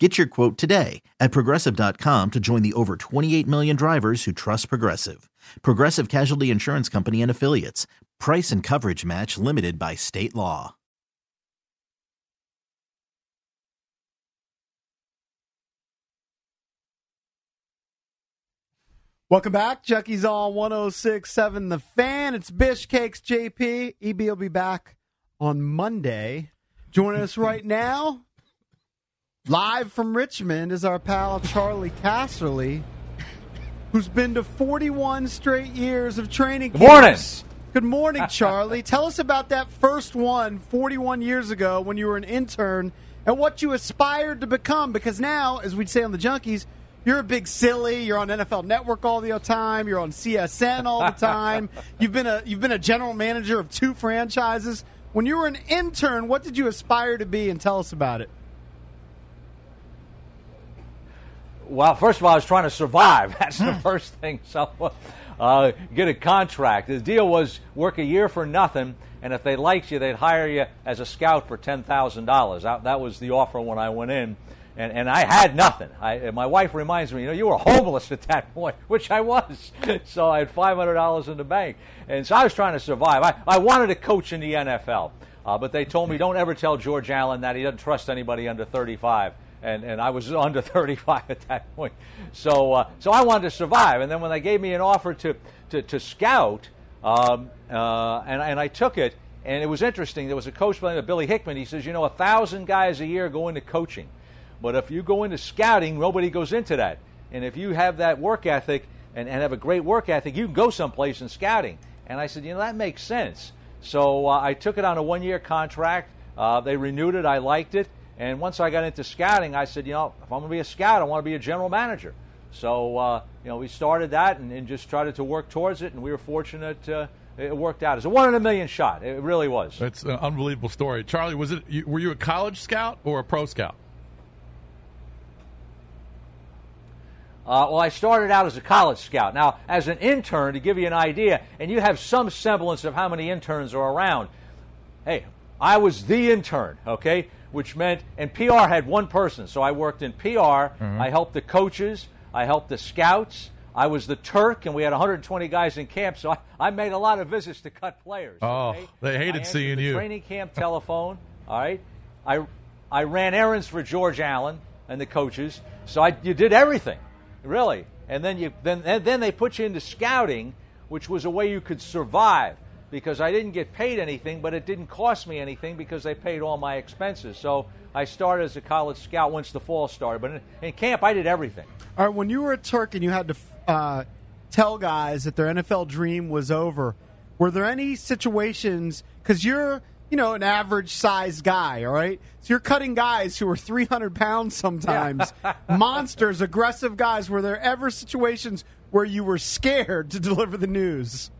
Get your quote today at progressive.com to join the over 28 million drivers who trust Progressive. Progressive Casualty Insurance Company and Affiliates. Price and coverage match limited by state law. Welcome back. Junkies on 1067 The Fan. It's Bish Cakes JP. EB will be back on Monday. Joining us right now, live from Richmond, is our pal Charley Casserly, who's been to 41 straight years of training Good morning. camps. Good morning, Charlie. Tell us about that first one 41 years ago when you were an intern and what you aspired to become. Because now, as we'd say on the Junkies, you're a big silly. You're on NFL Network all the time. You're on CSN all the time. you've been a you've been a general manager of two franchises. When you were an intern, what did you aspire to be? And tell us about it. Well, first of all, I was trying to survive. That's the first thing. So, uh, get a contract. The deal was work a year for nothing, and if they liked you, they'd hire you as a scout for ten thousand dollars. That was the offer when I went in, and and I had nothing. I, my wife reminds me, you know, you were homeless at that point, which I was. So I had five hundred dollars in the bank, and so I was trying to survive. I, I wanted to coach in the NFL, uh, but they told me don't ever tell George Allen that he doesn't trust anybody under thirty-five and, and I was under 35 at that point. So uh, so I wanted to survive. And then when they gave me an offer to to, to scout, um, uh, and and I took it. And it was interesting. There was a coach by the name of Billy Hickman. He says, you know, a thousand guys a year go into coaching, but if you go into scouting, nobody goes into that. And if you have that work ethic and, and have a great work ethic, you can go someplace in scouting. And I said, you know, that makes sense. So uh, I took it on a one-year contract. Uh, they renewed it. I liked it. And once I got into scouting, I said, you know, if I'm going to be a scout, I want to be a general manager. So, uh, you know, we started that and, and, just started to work towards it, and we were fortunate uh, it worked out. It's a one in a million shot. It really was. It's an unbelievable story. Charlie, was it? Were you a college scout or a pro scout? Uh, well, I started out as a college scout. Now, as an intern, to give you an idea, and you have some semblance of how many interns are around. Hey, I was the intern, okay? Which meant, and PR had one person. So I worked in PR. Mm-hmm. I helped the coaches. I helped the scouts. I was the Turk, and we had 120 guys in camp. So I, I made a lot of visits to cut players. Oh, okay? they hated I seeing the you. Training camp telephone. all right. I, I ran errands for George Allen and the coaches. So I, you did everything, really. And then you then and then they put you into scouting, which was a way you could survive because I didn't get paid anything, but it didn't cost me anything because they paid all my expenses. So I started as a college scout once the fall started. But in, in camp, I did everything. All right, when you were a Turk and you had to uh, tell guys that their NFL dream was over, were there any situations because you're you know an average size guy, all right? So you're cutting guys who are 300 pounds sometimes, monsters, aggressive guys. Were there ever situations where you were scared to deliver the news?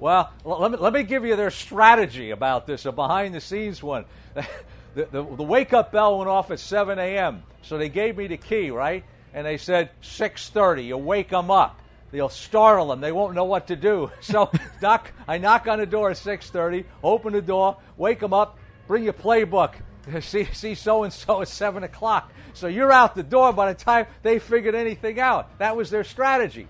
Well, let me, let me give you their strategy about this, a behind the scenes one. The, the, the wake up bell went off at 7 a.m. So they gave me the key, right? And they said 6:30. You wake them up. They'll startle them. They won't know what to do. So knock, I knock on the door at 6:30. Open the door. Wake them up. Bring your playbook. See see so and so at seven o'clock. So you're out the door by the time they figured anything out. That was their strategy.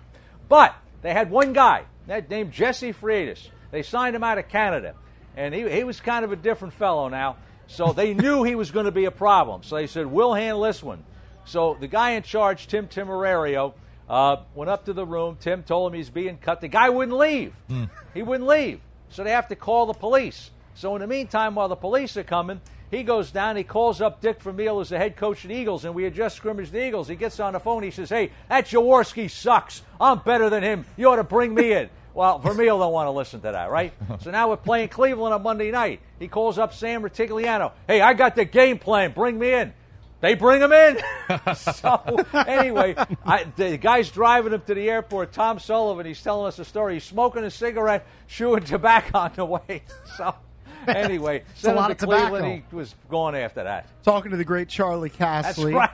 But they had one guy named Jesse Freitas. They signed him out of Canada, and he, he was kind of a different fellow now. So they knew he was going to be a problem. So they said, We'll handle this one. So the guy in charge, Tim Temerario, uh, went up to the room. Tim told him he's being cut. The guy wouldn't leave. Mm. He wouldn't leave. So they have to call the police. So in the meantime, while the police are coming, he goes down. He calls up Dick Vermeil, who's the head coach of the Eagles, and we had just scrimmaged the Eagles. He gets on the phone. He says, "Hey, that Jaworski sucks. I'm better than him. You ought to bring me in." Well, Vermeil don't want to listen to that, right? so now we're playing Cleveland on Monday night. He calls up Sam Rutigliano. Hey, I got the game plan. Bring me in. they bring him in. so anyway, I, the guy's driving him to the airport. Tom Sullivan. He's telling us a story. He's smoking a cigarette, chewing tobacco on the way. So anyway, a sent lot to of tobacco. Cleveland. He was gone after that. Talking to the great Charlie That's right.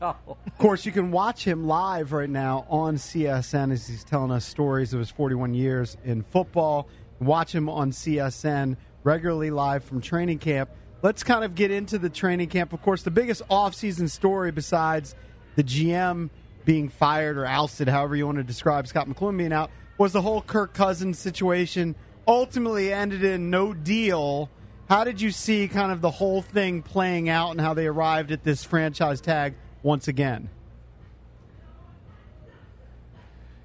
So Of course, you can watch him live right now on CSN as he's telling us stories of his 41 years in football. Watch him on CSN regularly live from training camp. Let's kind of get into the training camp. Of course, the biggest offseason story besides the GM being fired or ousted, however you want to describe Scot McCloughan being out, was the whole Kirk Cousins situation. Ultimately ended in no deal. How did you see kind of the whole thing playing out and how they arrived at this franchise tag once again?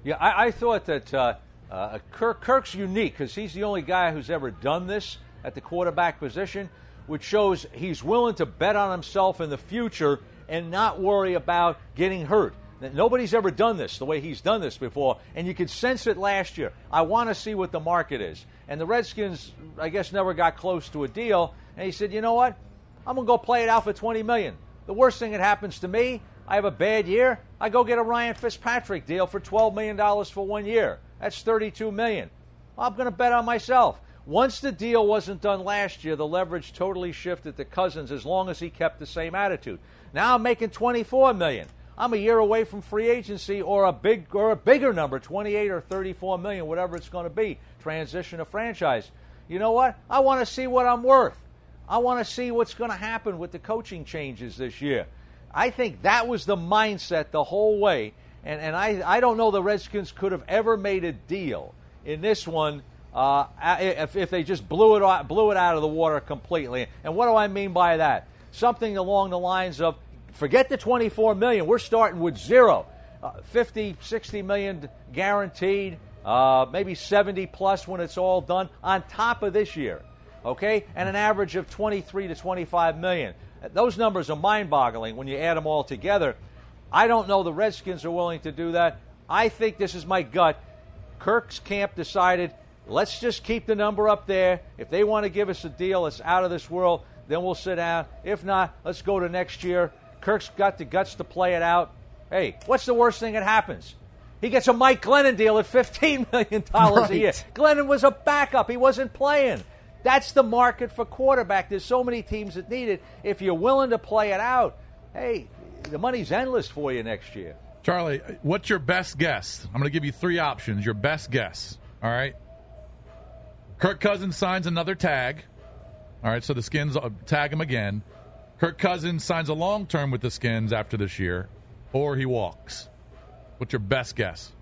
Yeah, I, I thought that uh, uh, Kirk, Kirk's unique because he's the only guy who's ever done this at the quarterback position, which shows he's willing to bet on himself in the future and not worry about getting hurt. Nobody's ever done this the way he's done this before, and you could sense it last year. I want to see what the market is. And the Redskins, I guess, never got close to a deal. And he said, you know what? I'm to go play it out for 20 million. The worst thing that happens to me, I have a bad year, I go get a Ryan Fitzpatrick deal for $12 million for one year. That's $32 million. I'm to bet on myself. Once the deal wasn't done last year, the leverage totally shifted to Cousins as long as he kept the same attitude. Now I'm making 24 million. I'm a year away from free agency or a big or a bigger number, 28 or 34 million, whatever it's going to be. Transition to franchise. You know what? I want to see what I'm worth. I want to see what's going to happen with the coaching changes this year. I think that was the mindset the whole way. And, and I, I don't know the Redskins could have ever made a deal in this one uh, if, if they just blew it, blew it out of the water completely. And what do I mean by that? Something along the lines of forget the 24 million. We're starting with zero. Uh, 50, 60 million guaranteed, uh, maybe 70 plus when it's all done on top of this year. Okay? And an average of 23 to 25 million. Those numbers are mind boggling when you add them all together. I don't know the Redskins are willing to do that. I think this is my gut. Kirk's camp decided let's just keep the number up there. If they want to give us a deal that's out of this world, then we'll sit down. If not, let's go to next year. Kirk's got the guts to play it out. Hey, what's the worst thing that happens? He gets a Mike Glennon deal at $15 million Right. a year. Glennon was a backup, he wasn't playing. That's the market for quarterback. There's so many teams that need it. If you're willing to play it out, hey, the money's endless for you next year. Charlie, what's your best guess? I'm going to give you three options. Your best guess. All right. Kirk Cousins signs another tag. All right, so the Skins uh, tag him again. Kirk Cousins signs a long term with the Skins after this year, or he walks. What's your best guess?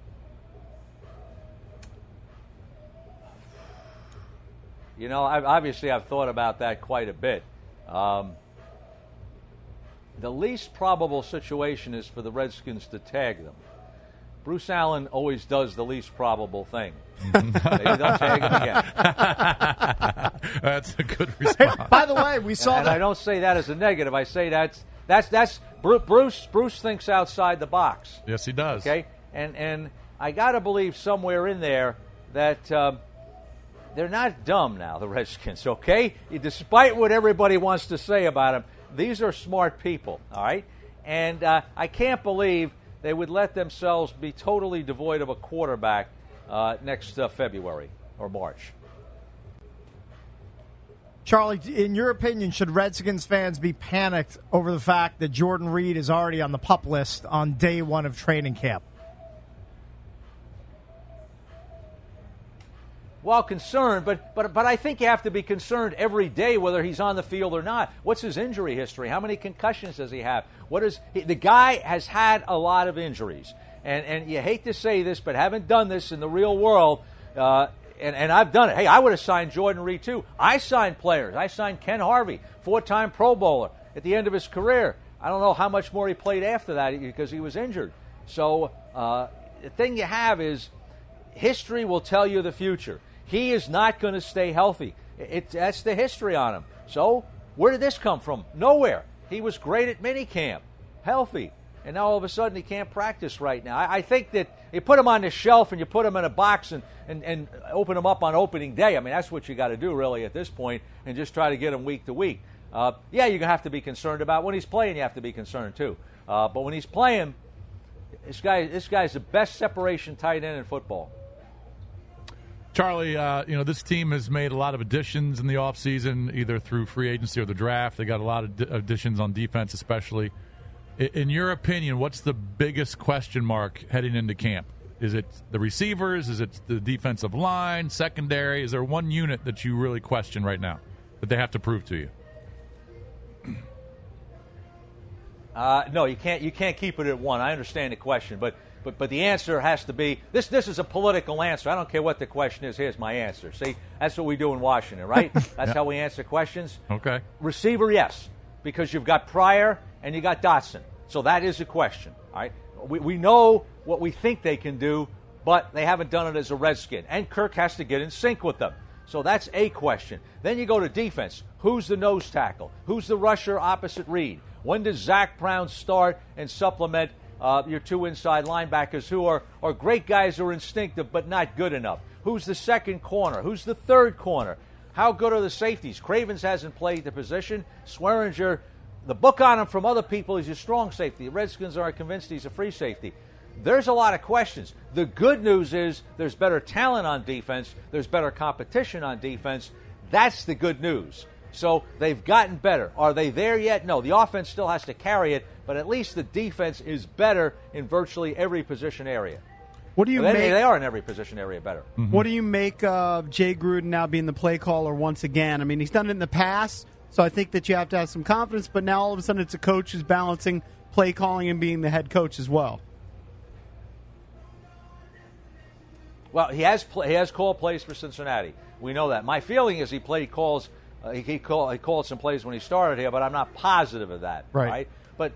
You know, I've, obviously, I've thought about that quite a bit. Um, the least probable situation is for the Redskins to tag them. Bruce Allen always does the least probable thing. Maybe they'll tag him again. That's a good response. By the way, we saw and I don't say that as a negative. I say that's that's that's Bruce. Bruce thinks outside the box. yes, he does. Okay, and and I got to believe somewhere in there that um, they're not dumb now. The Redskins, okay, despite what everybody wants to say about them, these are smart people. All right, and uh, I can't believe they would let themselves be totally devoid of a quarterback uh, next uh, February or March. Charlie, in your opinion, should Redskins fans be panicked over the fact that Jordan Reed is already on the pup list on day one of training camp? Well, concerned, but but but I think you have to be concerned every day whether he's on the field or not. What's his injury history? How many concussions does he have? What is he, the guy has had a lot of injuries, and and you hate to say this, but haven't done this in the real world. Uh, and, and I've done it. Hey, I would have signed Jordan Reed too. I signed players. I signed Ken Harvey, four-time Pro Bowler, at the end of his career. I don't know how much more he played after that because he was injured. So uh, the thing you have is history will tell you the future. He is not going to stay healthy. It, that's the history on him. So, where did this come from? Nowhere. He was great at minicamp, healthy, and now all of a sudden he can't practice right now. I, I think that you put him on the shelf and you put him in a box and, and, and open him up on opening day. I mean, that's what you got to do really at this point, and just try to get him week to week. Uh, yeah, to have to be concerned about when he's playing. You have to be concerned too. Uh, but when he's playing, this guy, this guy's the best separation tight end in football. Charlie, uh, you know, this team has made a lot of additions in the offseason, either through free agency or the draft. They got a lot of additions on defense, especially. In your opinion, what's the biggest question mark heading into camp? Is it the receivers? Is it the defensive line, secondary? Is there one unit that you really question right now that they have to prove to you? Uh, no, you can't. You can't keep it at one. I understand the question, but but but the answer has to be this. This is a political answer. I don't care what the question is. Here's my answer. See, that's what we do in Washington, right? That's yeah. how we answer questions. Okay. Receiver, yes, because you've got Pryor and you got Doctson. So that is a question. All right. We we know what we think they can do, but they haven't done it as a Redskin, and Kirk has to get in sync with them. So that's a question. Then you go to defense. Who's the nose tackle? Who's the rusher opposite Reed? When does Zach Brown start and supplement uh, your two inside linebackers who are, are great guys who are instinctive but not good enough? Who's the second corner? Who's the third corner? How good are the safeties? Cravens hasn't played the position. Swearinger, the book on him from other people is a strong safety. The Redskins aren't convinced he's a free safety. There's a lot of questions. The good news is there's better talent on defense, there's better competition on defense. That's the good news. So they've gotten better. Are they there yet? No. The offense still has to carry it, but at least the defense is better in virtually every position area. What do you they, make? They are in every position area better. Mm-hmm. What do you make of Jay Gruden now being the play caller once again? I mean, he's done it in the past, so I think that you have to have some confidence. But now all of a sudden, it's a coach who's balancing play calling and being the head coach as well. Well, he has play, he has called plays for Cincinnati. We know that. My feeling is he played calls uh, he, he, call, he called some plays when he started here, but I'm not positive of that. Right. right? But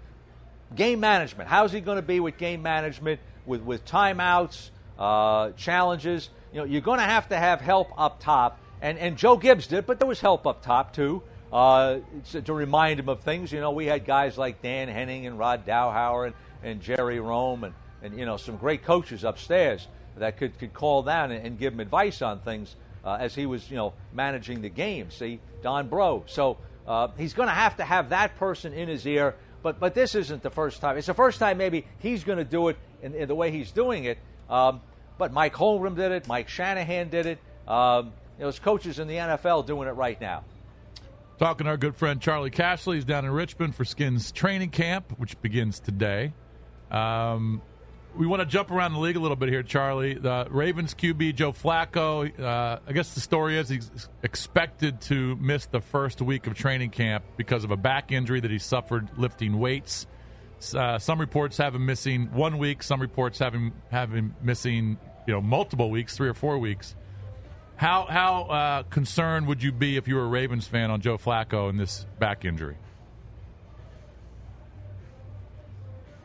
game management. How's he going to be with game management, with, with timeouts, uh, challenges? You know, you're going to have to have help up top. And, and Joe Gibbs did, but there was help up top, too, uh, to, remind him of things. You know, we had guys like Dan Henning and Rod Dowhower and, and Jerry Rhome and, and, you know, some great coaches upstairs that could, could call down and, and give him advice on things uh, as he was, you know, managing the game. See, Don Breaux. So uh, he's going to have to have that person in his ear. But but this isn't the first time. It's the first time maybe he's going to do it in, in, the way he's doing it. Um, but Mike Holmgren did it. Mike Shanahan did it. Um, you know, there's coaches in the NFL doing it right now. Talking to our good friend Charley Casserly. He's down in Richmond for Skins training camp, which begins today. Um, we want to jump around the league a little bit here, Charlie. The Ravens QB Joe Flacco. Uh, I guess the story is he's expected to miss the first week of training camp because of a back injury that he suffered lifting weights. Uh, some reports have him missing one week. Some reports have him have him missing you know multiple weeks, three or four weeks. How how uh, concerned would you be if you were a Ravens fan on Joe Flacco and this back injury?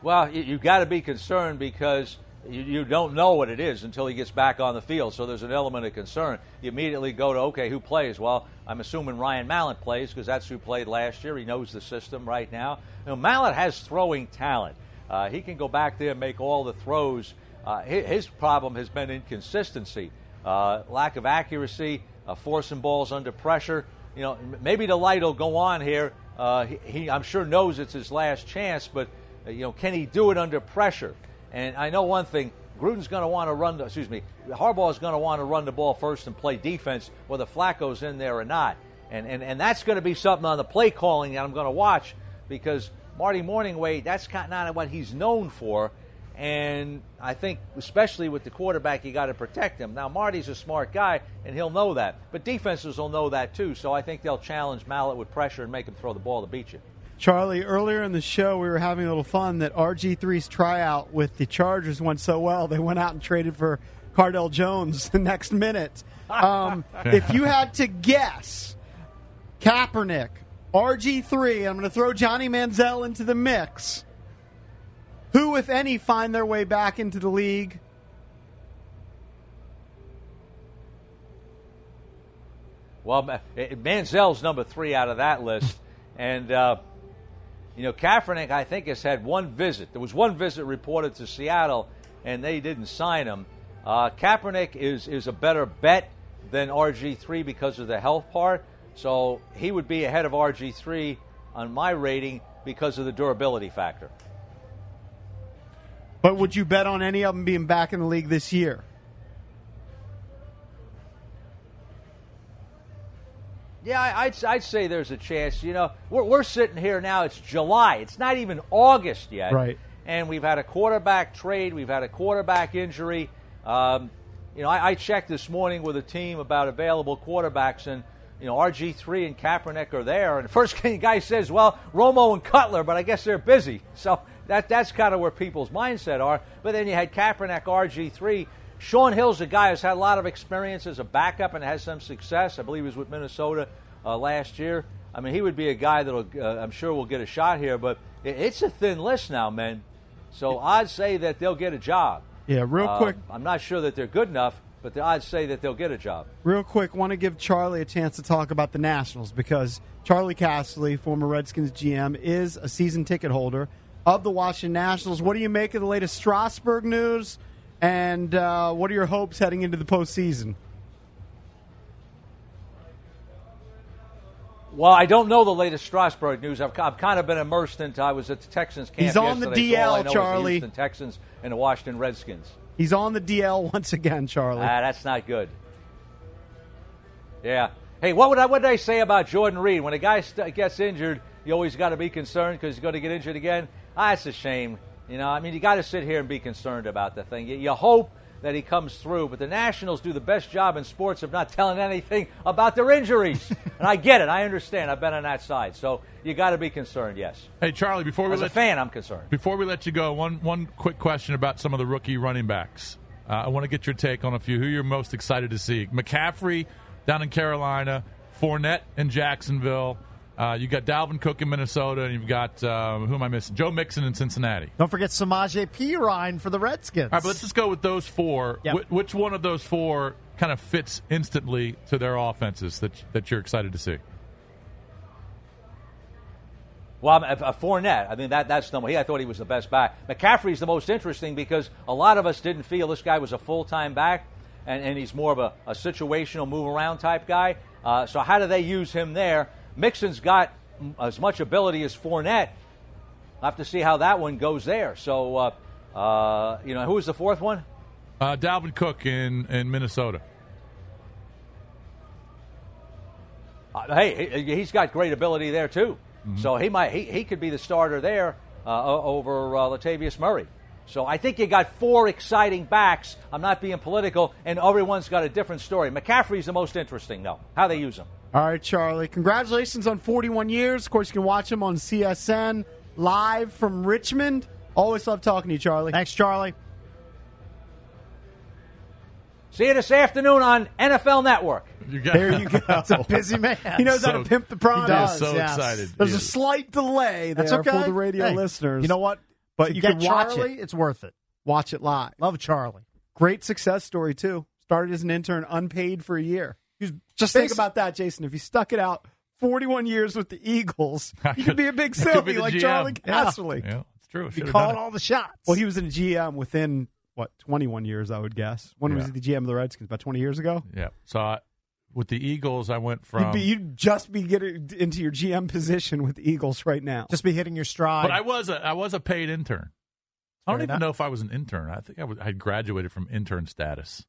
Well, you, have got to be concerned because you, don't know what it is until he gets back on the field. So there's an element of concern. You immediately go to, okay, who plays? Well, I'm assuming Ryan Mallett plays because that's who played last year. He knows the system right now. Know, Mallett has throwing talent. Uh, he can go back there and make all the throws. Uh, his, problem has been inconsistency, uh, lack of accuracy, uh, forcing balls under pressure. You know, maybe the light will go on here. Uh, he, he, I'm sure, knows it's his last chance, but – Uh, you know, can he do it under pressure? And I know one thing: Gruden's going to want to run. The, excuse me, Harbaugh is going to want to run the ball first and play defense, whether Flacco's in there or not. And and and that's going to be something on the play calling that I'm going to watch because Marty Mornhinweg, that's kind of what he's known for. And I think, especially with the quarterback, you got to protect him. Now, Marty's a smart guy, and he'll know that. But defenses will know that too. So I think they'll challenge Mallett with pressure and make him throw the ball to beat you. Charlie, earlier in the show, we were having a little fun that RG3's tryout with the Chargers went so well, they went out and traded for Cardale Jones the next minute. Um, if you had to guess, Kaepernick, RG3, I'm going to throw Johnny Manziel into the mix. Who, if any, find their way back into the league? Well, Manziel's number three out of that list. And. Uh, you know, Kaepernick, I think, has had one visit. There was one visit reported to Seattle, and they didn't sign him. Uh, Kaepernick is, is a better bet than RG3 because of the health part. So he would be ahead of RG3 on my rating because of the durability factor. But would you bet on any of them being back in the league this year? Yeah, I- I'd, I'd say there's a chance. You know, we're, we're sitting here now. It's July. It's not even August yet. Right. And we've had a quarterback trade. We've had a quarterback injury. Um, you know, I, I checked this morning with a team about available quarterbacks, and you know, RG3 and Kaepernick are there. And the first guy says, well, Romo and Cutler, but I guess they're busy. So that that's kind of where people's mindset are. But then you had Kaepernick, RG3. Shaun Hill's a guy who's had a lot of experience as a backup and has some success. I believe he was with Minnesota uh, last year. I mean, he would be a guy that'll, uh, I'm sure, will get a shot here. But it, it's a thin list now, man. So I'd say that they'll get a job. Yeah, real Uh, quick, I'm not sure that they're good enough, but the odds say that they'll get a job. real quick, want to give Charlie a chance to talk about the Nationals because Charley Casserly, former Redskins GM, is a season ticket holder of the Washington Nationals. What do you make of the latest Strasburg news? And uh, what are your hopes heading into the postseason? Well, I don't know the latest Strasburg news. I've, I've kind of been immersed into. I was at the Texans camp He's on the yesterday, so all I DL, is Charlie. The Houston Texans and the Washington Redskins. He's on the DL once again, Charlie. Ah, that's not good. Yeah. Hey, what would I what did I say about Jordan Reed? When a guy st- gets injured, you always got to be concerned because he's going to get injured again. Ah, that's a shame. You know, I mean, you got to sit here and be concerned about the thing. You, you hope that he comes through, but the Nationals do the best job in sports of not telling anything about their injuries. and I get it. I understand. I've been on that side. So you got to be concerned. Yes. Hey, Charlie, before we As a let fan, I'm concerned. Before we let you go, one one quick question about some of the rookie running backs. Uh, I want to get your take on a few. Who you're most excited to see? McCaffrey down in Carolina, Fournette in Jacksonville. Uh, you got Dalvin Cook in Minnesota, and you've got uh, who am I missing? Joe Mixon in Cincinnati. Don't forget Samaje Perine for the Redskins. All right, but let's just go with those four. Yep. Wh- which one of those four kind of fits instantly to their offenses that that you're excited to see? Well, I'm- a Fournette. I mean, that that's number. He, I thought he was the best back. McCaffrey's the most interesting because a lot of us didn't feel this guy was a full time back, and, and he's more of a, a situational move around type guy. Uh, so how do they use him there? Mixon's got as much ability as Fournette. I'll have to see how that one goes there. So, uh, uh, you know, who was the fourth one? Uh, Dalvin Cook in in Minnesota. Uh, hey, he- he's got great ability there too. So he might he, he could be the starter there uh, over uh, Latavius Murray. So I think you got four exciting backs. I'm not being political, and everyone's got a different story. McCaffrey's the most interesting, though. How they use him. All right, Charlie. Congratulations on 41 years. Of course, you can watch him on CSN live from Richmond. Always love talking to you, Charlie. Thanks, Charlie. See you this afternoon on NFL Network. You got There you go. It's a busy man. He knows how to pimp the promise. He does, so yes. excited. There's He a slight delay there That's okay. for the radio Hey, listeners. You know what? But To you get can watch Charlie, it. it's worth it. Watch it live. Love Charlie. Great success story too. Started as an intern, unpaid for a year. Just think about that, Jason. If you stuck it out 41 years with the Eagles, you could be a big silly like GM. Charlie Yeah. Yeah, it's true. Calling done all the shots. Well, he was in a GM within what 21 years, I would guess. When was he the GM of the Redskins? About 20 years ago. Yeah. So I, with the Eagles, I went You'd, from. be, you'd just be getting into your GM position with the Eagles right now. just be hitting your stride. but I was a I was a paid intern. I don't Fair even enough. know if I was an intern. I think I, was, I had graduated from intern status.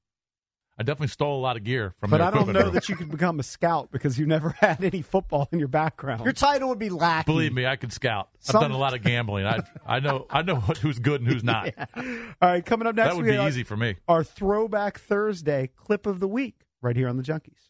I definitely stole a lot of gear from. but I don't know room. that you could become a scout because you never had any football in your background. your title would be lackey. Believe me, I could scout. Some- I've done a lot of gambling. I I know I know who's good and who's not. All right, coming up next, That would we be got easy for me. Our Throwback Thursday clip of the week right here on the Junkies.